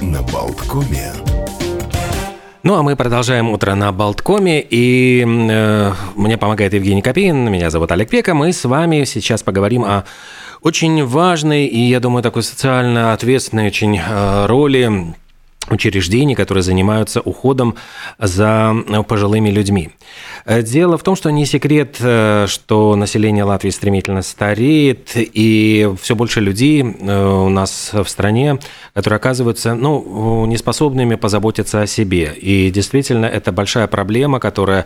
на Болткоме. Ну, а мы продолжаем утро на Болткоме, и э, мне помогает Евгений Копейн, меня зовут Олег Пека. Мы с вами сейчас поговорим о очень важной и, я думаю, такой социально ответственной очень э, роли учреждений, которые занимаются уходом за пожилыми людьми. Дело в том, что не секрет, э, что население Латвии стремительно стареет, и все больше людей э, у нас в стране, которые оказываются ну, неспособными позаботиться о себе. И действительно, это большая проблема, которая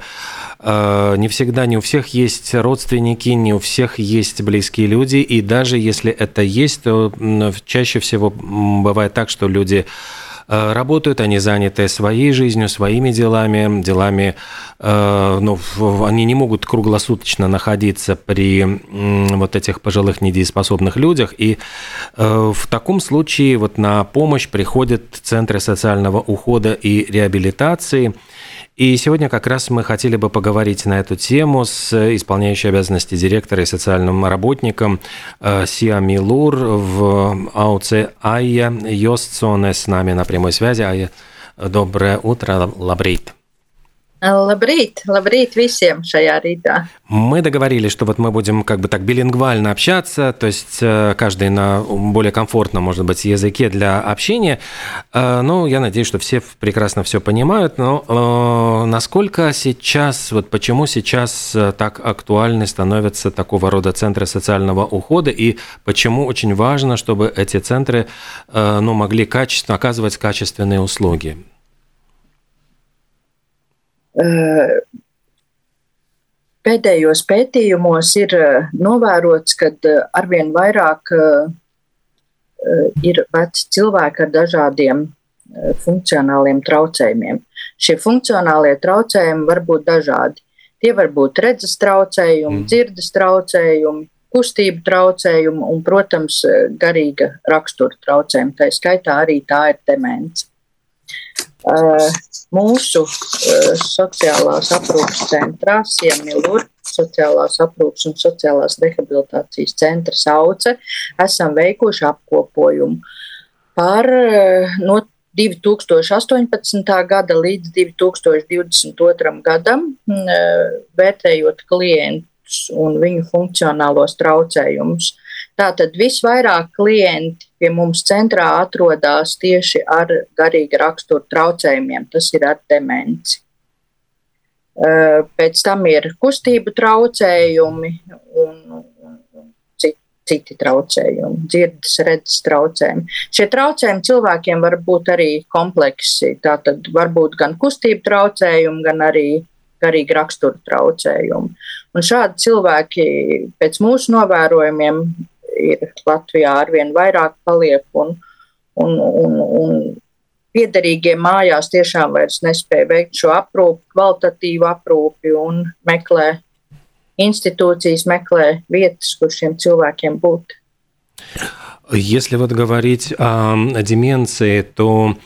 э, не всегда, не у всех есть родственники, не у всех есть близкие люди, и даже если это есть, то чаще всего бывает так, что люди Э, работают, они заняты своей жизнью, своими делами, делами, э, ну, они не могут круглосуточно находиться при вот этих пожилых недееспособных людях, и э, в таком случае вот на помощь приходят центры социального ухода и реабилитации, и сегодня как раз мы хотели бы поговорить на эту тему с исполняющей обязанности директора и социальным работником э, Сиа Милур в АУЦ Айя Йостсоне с нами на прямой связи. Айя, доброе утро, лабрейт. Labrīt, labrīt visiem šajā rītā. Мы договорились, что вот мы будем как бы так билингвально общаться, то есть э, каждый на более комфортном, может быть, языке для общения. Э, ну, я надеюсь, что все прекрасно все понимают, но э, насколько сейчас, вот почему сейчас так актуальны становятся такого рода центры социального ухода и почему очень важно, чтобы эти центры ну, могли качественно оказывать качественные услуги? Eh, pēdējos pētījumos ir eh, novērots, ka eh, arvien vairāk ir veci cilvēki ar dažādiem funkcionāliem traucējumiem. Šie funkcionālie traucējumi var būt dažādi. Tie var būt redzes traucējumi, mm. dzirdes traucējumi, kustību traucējumi un, protams, garīga rakstura traucējumi. Tā skaitā arī tā ir demence. Uh, mūsu uh, sociālās aprūpas centrā, Siemilur, sociālās aprūpas un sociālās rehabilitācijas centra sauce, esam veikuši apkopojumu par uh, no 2018. gada līdz 2022. gadam, vērtējot klientus un viņu funkcionālos traucējumus. Tātad visvairāk klienti pie mums centrā atrodas tieši ar garīga rakstura traucējumiem, tas ir ar demenci. Pēc tam ir kustību traucējumi un, citi traucējumi, dzirdes, redzes traucējumi. Šie traucējumi cilvēkiem var būt arī kompleksi. Tātad var būt gan kustību traucējumi, gan arī garīgi rakstura traucējumi. Un šādi cilvēki pēc mūsu novērojumiem ir Latvijā arvien vairāk paliek, un, un, un, un piederīgie mājās tiešām vairs nespēja veikt šo aprūpi, kvalitatīvu aprūpi un meklē институции, meklē vietas, kur šiem cilvēkiem būt. Если вот говорить о деменции, то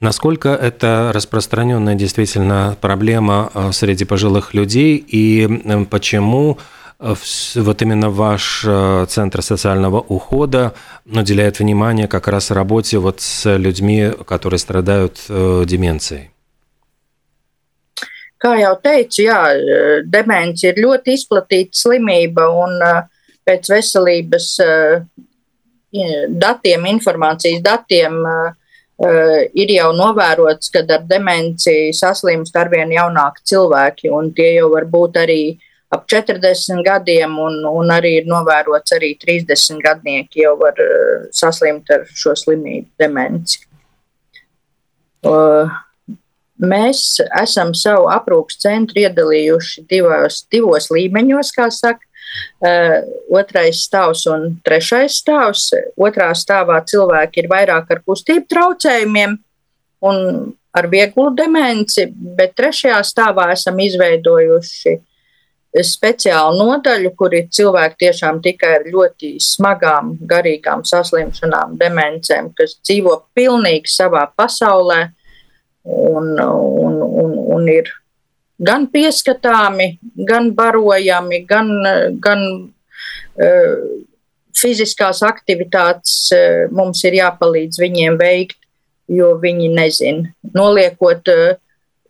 насколько это распространенная действительно проблема среди пожилых людей и почему вот именно ваш э, центр социального ухода уделяет внимание как раз работе вот с людьми, которые stradājot э, demencijai? Kā jau teicu, jā, demence ir ļoti izplatīta slimība un pēc veselības datiem, informācijas datiem ir jau novērots, ka ar demenciju saslimst arvien jaunāki cilvēki, un tie jau var būt arī uh, ap 40 gadiem, un, un arī ir novērots arī 30 gadnieki jau var uh, saslimt ar šo slimību, demenci. Uh, mēs esam savu aprūpas centru iedalījuši divos, divos līmeņos, kā saka. Uh, otrais stāvs un trešais stāvs. Otrā stāvā cilvēki ir vairāk ar kustību traucējumiem un ar vieglu demenci, bet trešajā stāvā esam izveidojuši uh, speciālu nodaļu, kur ir cilvēki tiešām tikai ar ļoti smagām, garīgām saslimšanām, demencēm, kas dzīvo pilnīgi savā pasaulē un, un, un, un ir gan pieskatāmi, gan barojami, gan, gan uh, fiziskās aktivitātes uh, mums ir jāpalīdz viņiem veikt. jo viņi nezina. Noliekot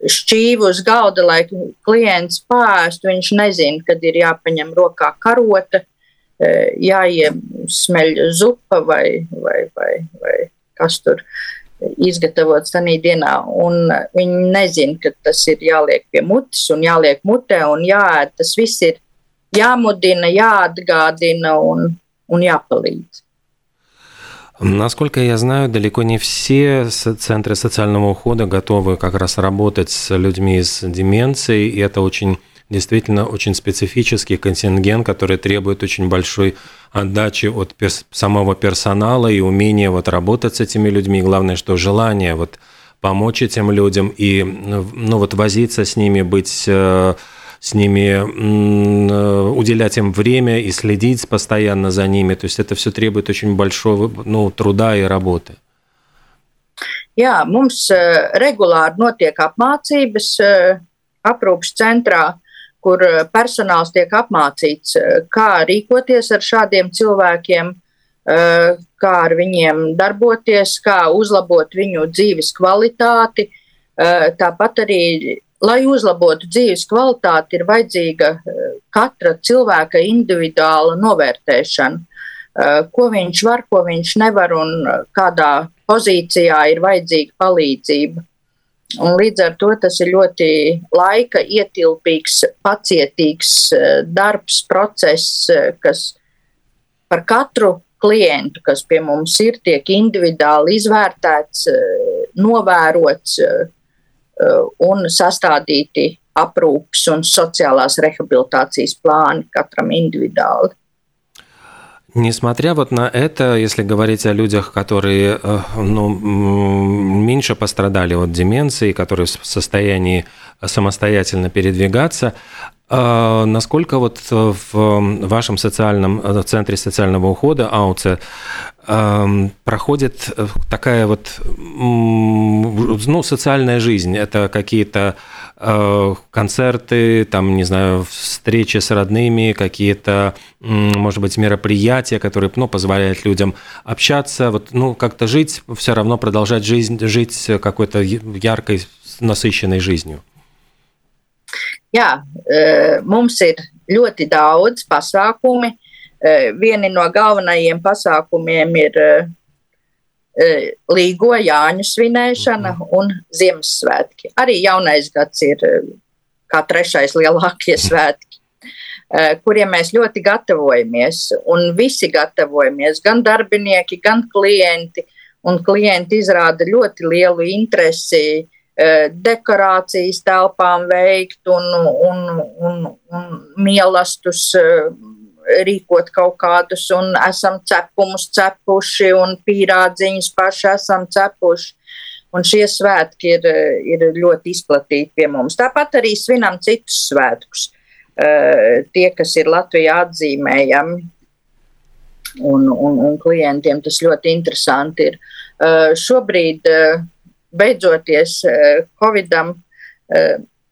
šķīvu uz galda, lai klients pāristu, viņš nezina, kad ir jāpaņem rokā karota, jāiesmeļ zupa vai, vai, vai, vai kas tur izgatavots tajā dienā. Viņi nezina, ka tas ir jāliek pie mutes un jāliek mutē un jāēd. Tas viss ir jāmudina, jāatgādina un, un jāpalīdz. Насколько я знаю, далеко не все центры социального ухода готовы как раз работать с людьми с деменцией, и это очень действительно очень специфический контингент, который требует очень большой отдачи от перс самого персонала и умения вот работать с этими людьми. Главное, что желание вот помочь этим людям и ну, вот возиться с ними, быть э, с ними, э, уделять им время и следить постоянно за ними. То есть это все требует очень большого ну, труда и работы. Jā, mums э, regulāri notiek apmācības aprūpas centrā, kur eh, personāls tiek apmācīts, eh, kā rīkoties ar šādiem cilvēkiem, eh, kā ar viņiem darboties, kā uzlabot viņu dzīves kvalitāti. Tāpat arī, lai uzlabotu dzīves kvalitāti, ir vajadzīga katra cilvēka individuāla novērtēšana. Ko viņš var, ko viņš nevar un kādā pozīcijā ir vajadzīga palīdzība. Un līdz ar to tas ir ļoti laika ietilpīgs, pacietīgs eh, darbs, process, eh, kas par katru klientu, kas pie mums ir, tiek individuāli izvērtēts, eh, novērots un sastādīti aprūpes un sociālās rehabilitācijas plāni katram individuāli. Несмотря вот на это, если говорить о людях, которые э, ну, меньше пострадали от деменции, которые в состоянии самостоятельно передвигаться, э, насколько вот в вашем социальном э, центре социального ухода АУЦЕ проходит такая вот ну, социальная жизнь? Это какие-то Э, концерты, там, не знаю, встречи с родными, какие-то, может быть, мероприятия, которые, ну, позволяют людям общаться, вот, ну, как-то жить, все равно продолжать жизнь, жить какой-то яркой, насыщенной жизнью. Jā, mums ir ļoti daudz pasākumi. Vieni no galvenajiem pasākumiem ir E, Līgo Jāņu svinēšana mhm. un Ziemassvētki. Arī jaunais gads ir e, kā trešais lielākie svētki, e, kuriem mēs ļoti gatavojamies. Un visi gatavojamies, gan darbinieki, gan klienti. Un klienti izrāda ļoti lielu interesi dekorācijas telpām veikt un, un, un, un mīlestus rīkot kaut kādus, un esam cepumus cepuši, un pīrādziņus paši esam cepuši. Un šie svētki ir, ir ļoti izplatīti pie mums. Tāpat arī svinam citus svētkus, eh, tie, kas ir Latvijā atzīmējami. Un, un, un klientiem tas ļoti interesanti ir. Šobrīd, eh, beidzoties Covidam,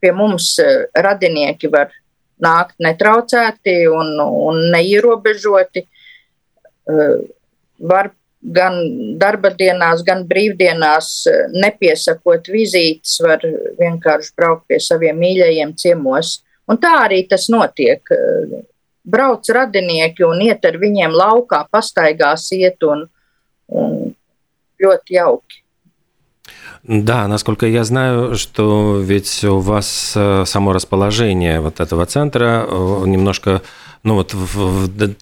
pie mums radinieki var nākt netraucēti un, un neierobežoti. Eh, var gan darba dienās, gan brīvdienās, eh, nepiesakot vizītes, var vienkārši braukt pie saviem mīļajiem ciemos. Un tā arī tas notiek. Eh, brauc radinieki un iet ar viņiem laukā, pastaigās iet un, un ļoti jauki. Да, насколько я знаю, что ведь у вас э, само расположение вот этого центра э, немножко, ну вот в, в,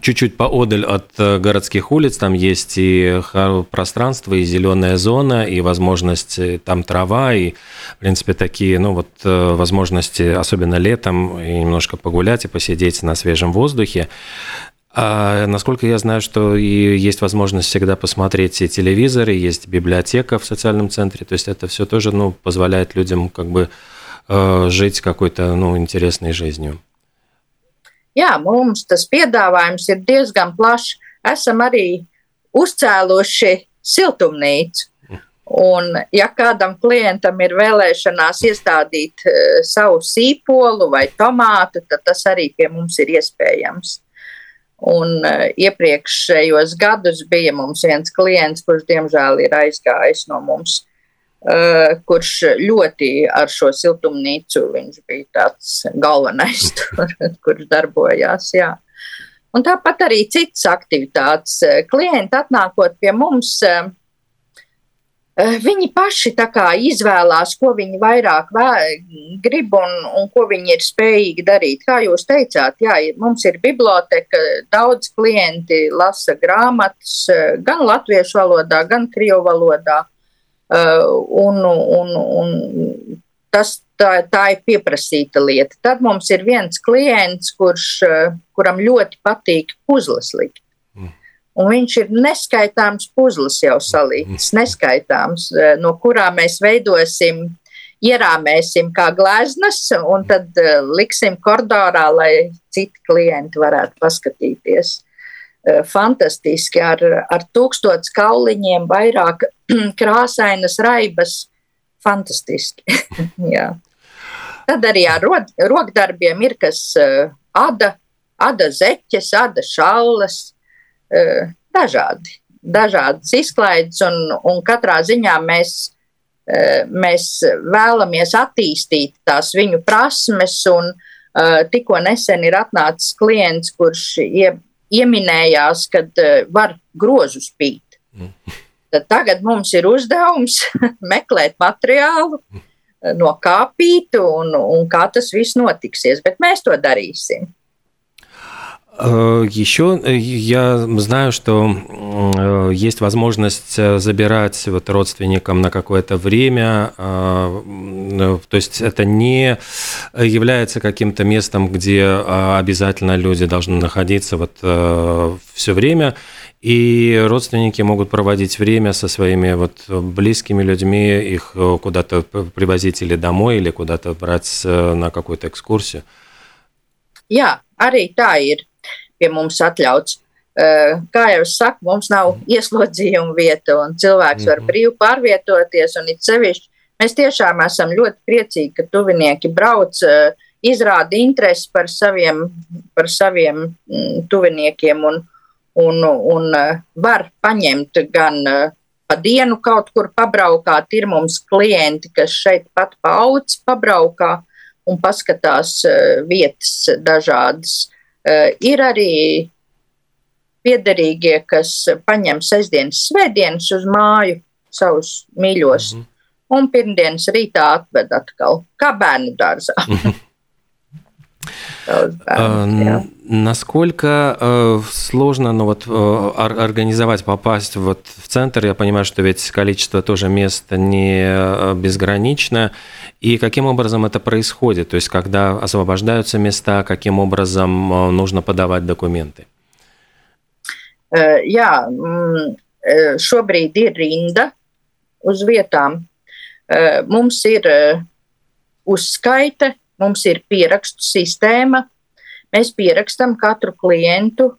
чуть-чуть поодаль от э, городских улиц, там есть и пространство, и зеленая зона, и возможность, там трава, и, в принципе, такие, ну вот, возможности, особенно летом, и немножко погулять и посидеть на свежем воздухе. А насколько я знаю, что и есть возможность всегда посмотреть и телевизор, и есть библиотека в социальном центре. То есть это все тоже ну, позволяет людям как бы э, жить какой-то ну, интересной жизнью. Jā, mums tas piedāvājums ir diezgan plašs. Esam arī uzcēluši siltumnīcu. Un, ja kādam klientam ir vēlēšanās iestādīt uh, savu sīpolu vai tomātu, tad tas arī pie mums ir iespējams. Un uh, iepriekšējos gadus bija mums viens klients, kurš diemžēl ir aizgājis no mums, uh, kurš ļoti ar šo siltumnīcu, viņš bija tāds galvenais, tur, kurš darbojās. Jā. Un tāpat arī citas aktivitātes. Klienti atnākot pie mums, uh, Eh, viņi paši izvēlās, ko viņi vairāk grib un, un ko viņi ir spējīgi darīt. Kā jūs teicāt, jā, mums ir biblioteka, daudz klienti lasa grāmatas eh, gan latviešu valodā, gan krievu valodā. Eh, un, un, un tas, tā, tā ir pieprasīta lieta. Tad mums ir viens klients, kurš, kuram ļoti patīk puzles likt. Un viņš ir neskaitāms puzlis jau salīts, neskaitāms, eh, no kurām mēs veidosim, ierāmēsim kā gleznas, un tad uh, liksim koridorā, lai citi klienti varētu paskatīties. Uh, fantastiski ar, ar tūkstotis kauliņiem, vairāk krāsainas raibas. Fantastiski. tad arī ar rokdarbiem ir kas ada, ada zeķes, ada šaulas Eh, dažādi, dažādas izklaides, un, un katrā ziņā mēs, eh, mēs vēlamies attīstīt tās viņu prasmes. Un, eh, tikko nesen ir atnācis klients, kurš ie, ieminējās, ka var grozu spīt. Mm. Tad tagad mums ir uzdevums meklēt materiālu, no kāpīta un, un kā tas viss notiksies, bet mēs to darīsim. Э, Еще э, я знаю, что э, есть возможность забирать вот родственникам на какое-то время, то есть это не является каким-то местом, где обязательно люди должны находиться вот все время, и родственники могут проводить время со своими вот близкими людьми, их куда-то привозить или домой, или куда-то брать на какую-то экскурсию. Jā, arī tā pie mums atļauts. Eh, kā jau es saku, mums nav ieslodzījuma vieta, un cilvēks var mhm. brīvi pārvietoties. Un it sevišķi mēs tiešām esam ļoti priecīgi, ka tuvinieki brauc, eh, izrāda interesi par saviem, par saviem mm, tuviniekiem un, un, un eh, var paņemt gan pa dienu kaut kur pabraukāt. Ir mums klienti, kas šeit pat pa auci pabraukā un paskatās vietas dažādas. Eh, ir arī piederīgie, kas paņem sestdienas, svētdienas uz māju savus mīļos, mm -hmm. un pirmdienas rītā atved atkal, kā bērnu dārzā. Бērns, Насколько э, сложно ну, вот, э, организовать, попасть вот в центр? Я понимаю, что ведь количество тоже мест не э, безгранично. И каким образом это происходит? То есть, когда освобождаются места, каким образом э, нужно подавать документы? Šobrīd ir rinda uz vietām. Mums ir uzskaite, mums ir pierakstu sistēma. Mēs pierakstam katru klientu.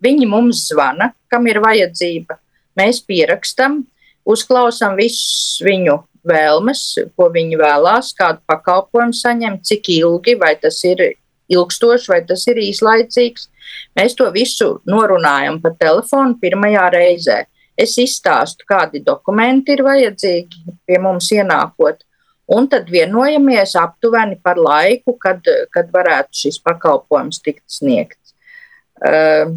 Viņi mums zvana, kam ir vajadzība. Mēs pierakstam, uzklausām visus viņu vēlmes, ko viņi vēlās, kādu pakalpojumu saņemt, cik ilgi, vai tas ir ilgstošs, vai tas ir īslaicīgs. Mēs to visu norunājam pa telefonu pirmajā reizē. Es izstāstu, kādi dokumenti ir vajadzīgi pie mums ienākot, un tad vienojamies aptuveni par laiku, kad, kad varētu šis pakalpojums tikt sniegts. Uh,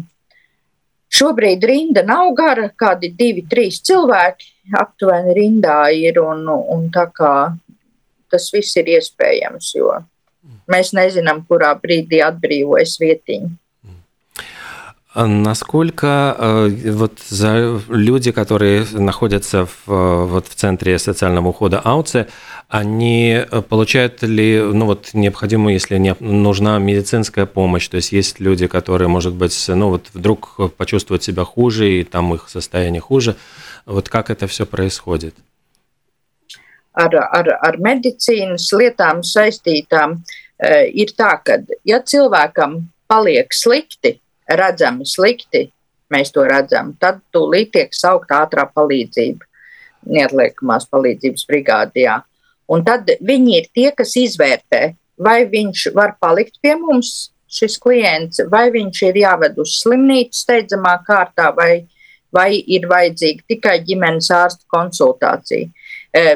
Šobrīd rinda nav gara, kādi divi, trīs cilvēki aptuveni rindā ir, un, un tā kā tas viss ir iespējams, jo mēs nezinām, kurā brīdī atbrīvojas vietiņa. Насколько э, вот за люди, которые находятся в, вот в центре социального ухода АУЦЕ, они получают ли ну, вот, необходимую, если не, нужна медицинская помощь? То есть есть люди, которые, может быть, ну, вот вдруг почувствуют себя хуже, и там их состояние хуже. Вот как это все происходит? Ar, ar, ar medicīnas lietām saistītām ir tā, ka, ja cilvēkam paliek slikti, redzami slikti, mēs to redzam, tad tūlīt tiek saukta ātrā palīdzība, neatliekamās palīdzības brigādijā. Un tad viņi ir tie, kas izvērtē, vai viņš var palikt pie mums šis klients, vai viņš ir jāved uz slimnīcu steidzamā kārtā, vai, vai ir vajadzīga tikai ģimenes ārsta konsultācija.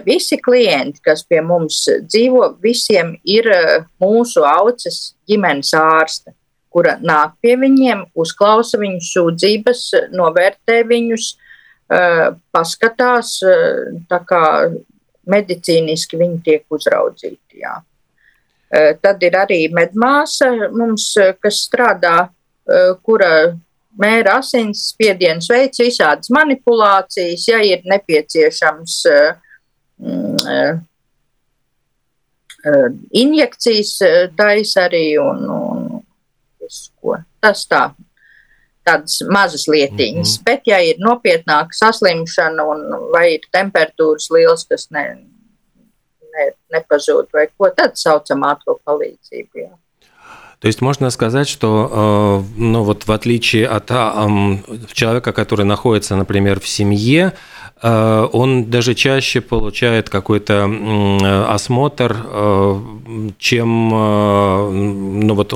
Visi klienti, kas pie mums dzīvo, visiem ir mūsu auces ģimenes ārste, kura nāk pie viņiem, uzklausa viņu sūdzības, novērtē viņus, paskatās, tā kā medicīniski viņi tiek uzraudzīti. Jā. Tad ir arī medmāsa mums, kas strādā, kura mēra asins spiediens, veids visādas manipulācijas, ja ir nepieciešams Mm, injekcijas taisa arī un, un visu, ko. Tas tā, tādas mazas lietiņas. Mm -hmm. Bet, ja ir nopietnāka saslimšana un vai ir temperatūras liels, kas ne, ne, nepazūd vai ko, tad saucam ātro palīdzību. Jā. То есть можно сказать, что ну вот в отличие от человека, который находится, например, в семье, Э, он даже чаще получает какой-то осмотр, э, чем э, ну вот,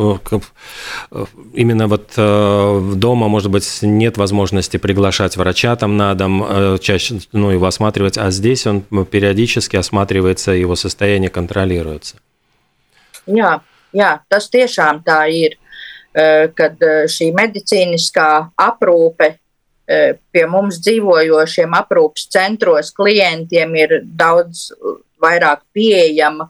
именно вот дома, может быть, нет возможности приглашать врача там на дом, чаще ну, его осматривать, а здесь он периодически осматривается, его состояние контролируется. Jā, jā, tas tiešām tā ir, kad šī medicīniskā aprūpe E, pie mums dzīvojošiem aprūpas centros klientiem ir daudz vairāk pieejama,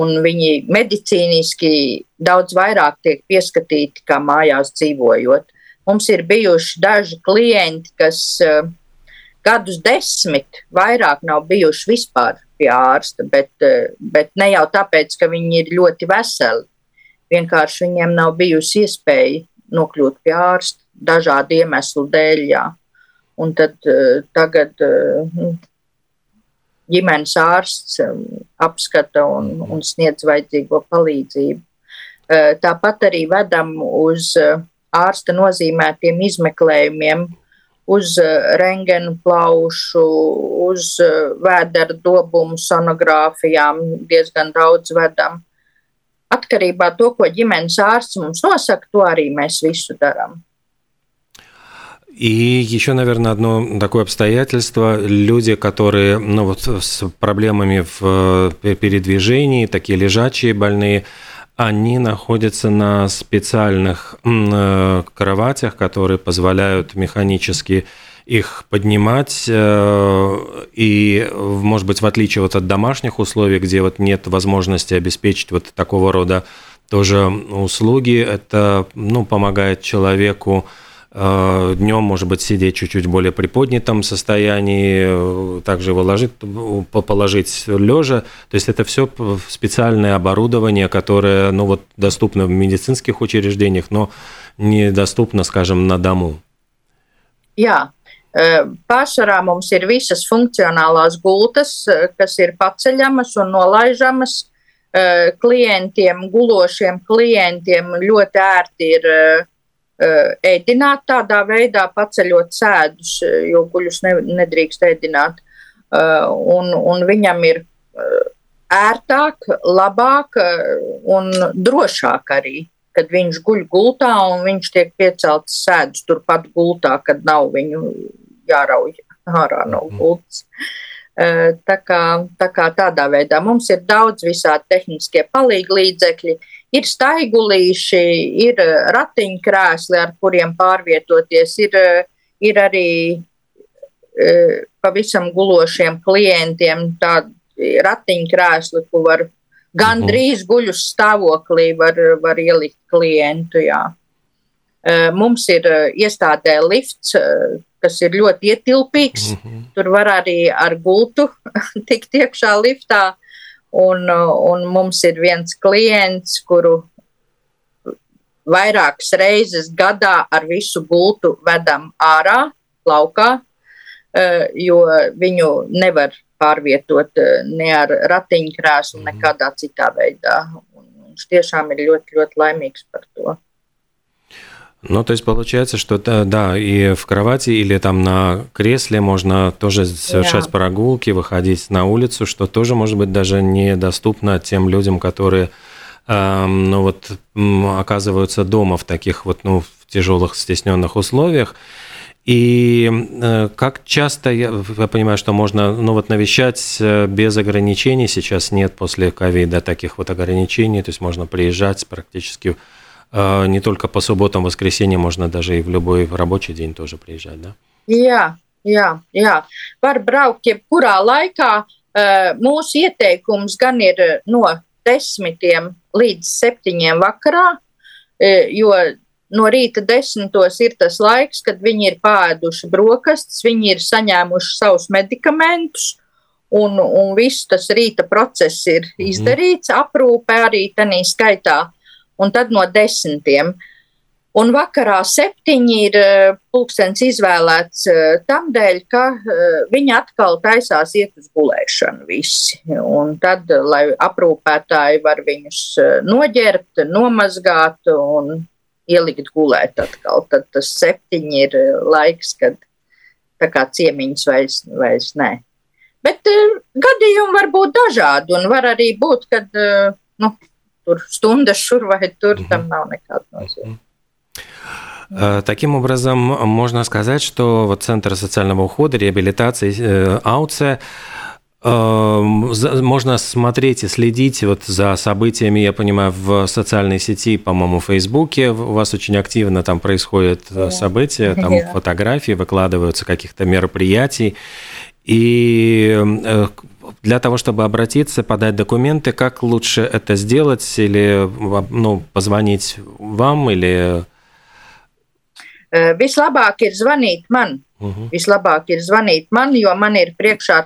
un viņi medicīniski daudz vairāk tiek pieskatīti kā mājās dzīvojot. Mums ir bijuši daži klienti, kas gadus desmit vairāk nav bijuši vispār pie ārsta, bet, bet ne jau tāpēc, ka viņi ir ļoti veseli. Vienkārši viņiem nav bijusi iespēja nokļūt pie ārsta dažādu iemeslu dēļ. Jā. Un tad uh, tagad uh, ģimenes ārsts um, apskata un, un sniedz vajadzīgo palīdzību. Tāpat arī vedam uz ārsta nozīmētiem izmeklējumiem, uz rengenu plaušu, uz vēdera dobumu sonogrāfijām diezgan daudz vedam. Atkarībā no to, ko ģimenes ārsts mums nosaka, to arī mēs visu darām. И еще, наверное, одно такое обстоятельство. Люди, которые ну, вот, с проблемами в э, передвижении, такие лежачие больные, они находятся на специальных э, кроватях, которые позволяют механически их поднимать. Э, и, может быть, в отличие вот от домашних условий, где вот нет возможности обеспечить вот такого рода тоже услуги, это ну, помогает человеку Э, Днем, может быть, сидеть чуть-чуть более приподнятом состоянии, э, также его ложить, положить лежа. То есть это все специальное оборудование, которое ну, вот, доступно в медицинских учреждениях, но недоступно, скажем, на дому. Jā, Pārsvarā mums ir visas funkcionālās gultas, kas ir paceļamas un nolaižamas. Klientiem, gulošiem klientiem ļoti ērti ir Eh, ēdināt tādā veidā, paceļot sēdus, eh, jo guļus ne, nedrīkst ēdināt. Eh, un, un viņam ir ērtāk, labāk un drošāk arī, kad viņš guļ gultā un viņš tiek piecelts sēdus turpat gultā, kad nav viņu jārauj ārā no mhm. gultas. Tā kā, tā kā tādā veidā mums ir daudz visādi tehniskie palīglīdzekļi, Ir staigulīši, ir eh, ratiņkrēsli, ar kuriem pārvietoties, ir, eh, ir arī pavisam gulošiem klientiem tādi ratiņkrēsli, ko var gandrīz mhm. guļus stāvoklī var, var ielikt klientu. Jā. Mums ir iestādē lifts, kas ir ļoti ietilpīgs. Mm -hmm. Tur var arī ar gultu tikt iekšā liftā. Un, un mums ir viens klients, kuru vairākas reizes gadā ar visu gultu vedam ārā, laukā, jo viņu nevar pārvietot eh, ne ar ratiņkrēslu, mhm. nekādā citā veidā. Un viņš tiešām ir ļoti, ļoti laimīgs par to. Ну, то есть получается, что да, да, и в кровати или там на кресле можно тоже совершать yeah. прогулки, выходить на улицу, что тоже может быть даже недоступно тем людям, которые ну вот оказываются дома в таких вот ну в тяжелых стесненных условиях. И э, как часто, я, я понимаю, что можно ну, вот навещать э, без ограничений, сейчас нет после ковида таких вот ограничений, то есть можно приезжать практически э, не только по субботам, воскресеньям, можно даже и в любой рабочий день тоже приезжать, да? Jā, jā, jā. Var braukt jebkurā laikā. Mūsu ieteikums gan ir no desmitiem līdz septiņiem vakarā, jo no rīta desmitos ir tas laiks, kad viņi ir pāēduši brokastis, viņi ir saņēmuši savus medikamentus, un, un viss tas rīta process ir mhm. izdarīts, aprūpe arī tādā skaitā, un tad no desmitiem. Un vakarā septiņi ir eh, pulkstenis izvēlēts eh, tam dēļ, ka eh, viņi atkal taisās iet uz gulēšanu visi. Un tad, lai aprūpētāji var viņus noģērbt, nomazgāt un ielikt gulēt atkal. Tad tas septiņi ir eh, laiks, kad tā kā ciemiņš vairs, vairs nē. Bet uh, gadījumi var būt dažādi, un var arī būt, kad uh, nu, tur stundas šur vai tur, tam nav nekāda nozīme. Таким образом, можно сказать, что вот Центр социального ухода, реабилитации АУЦЕ можно смотреть и следить вот за событиями, я понимаю, в социальной сети, по-моему, в Фейсбуке у вас очень активно там происходят yeah. события, там yeah. фотографии выкладываются каких-то мероприятий. И э, для того, чтобы обратиться, подать документы, как лучше это сделать? Или ну, позвонить вам, или... Vislabāk ir zvanīt man. Uh -huh. Vislabāk ir zvanīt man, jo man ir priekšā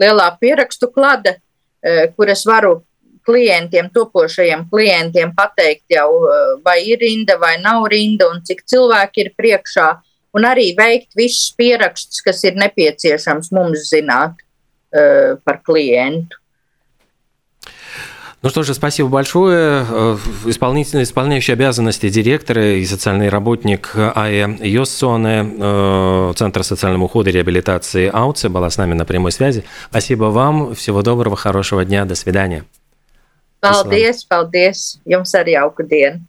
lielā pierakstu klada, e, kur es varu klientiem, topošajiem klientiem pateikt jau, e, vai ir rinda vai nav rinda un cik cilvēki ir priekšā, un arī veikt visus pierakstus, kas ir nepieciešams mums zināt e, par klientu. Ну что же, спасибо большое. Э, исполнительный, исполняющий обязанности директора и социальный работник АЭ Йоссоне, э, Центра социального ухода и реабилитации АУЦЕ была с нами на прямой связи. Спасибо вам. Всего доброго, хорошего дня. До свидания. Paldies, paldies. Jums arī jauku dienu.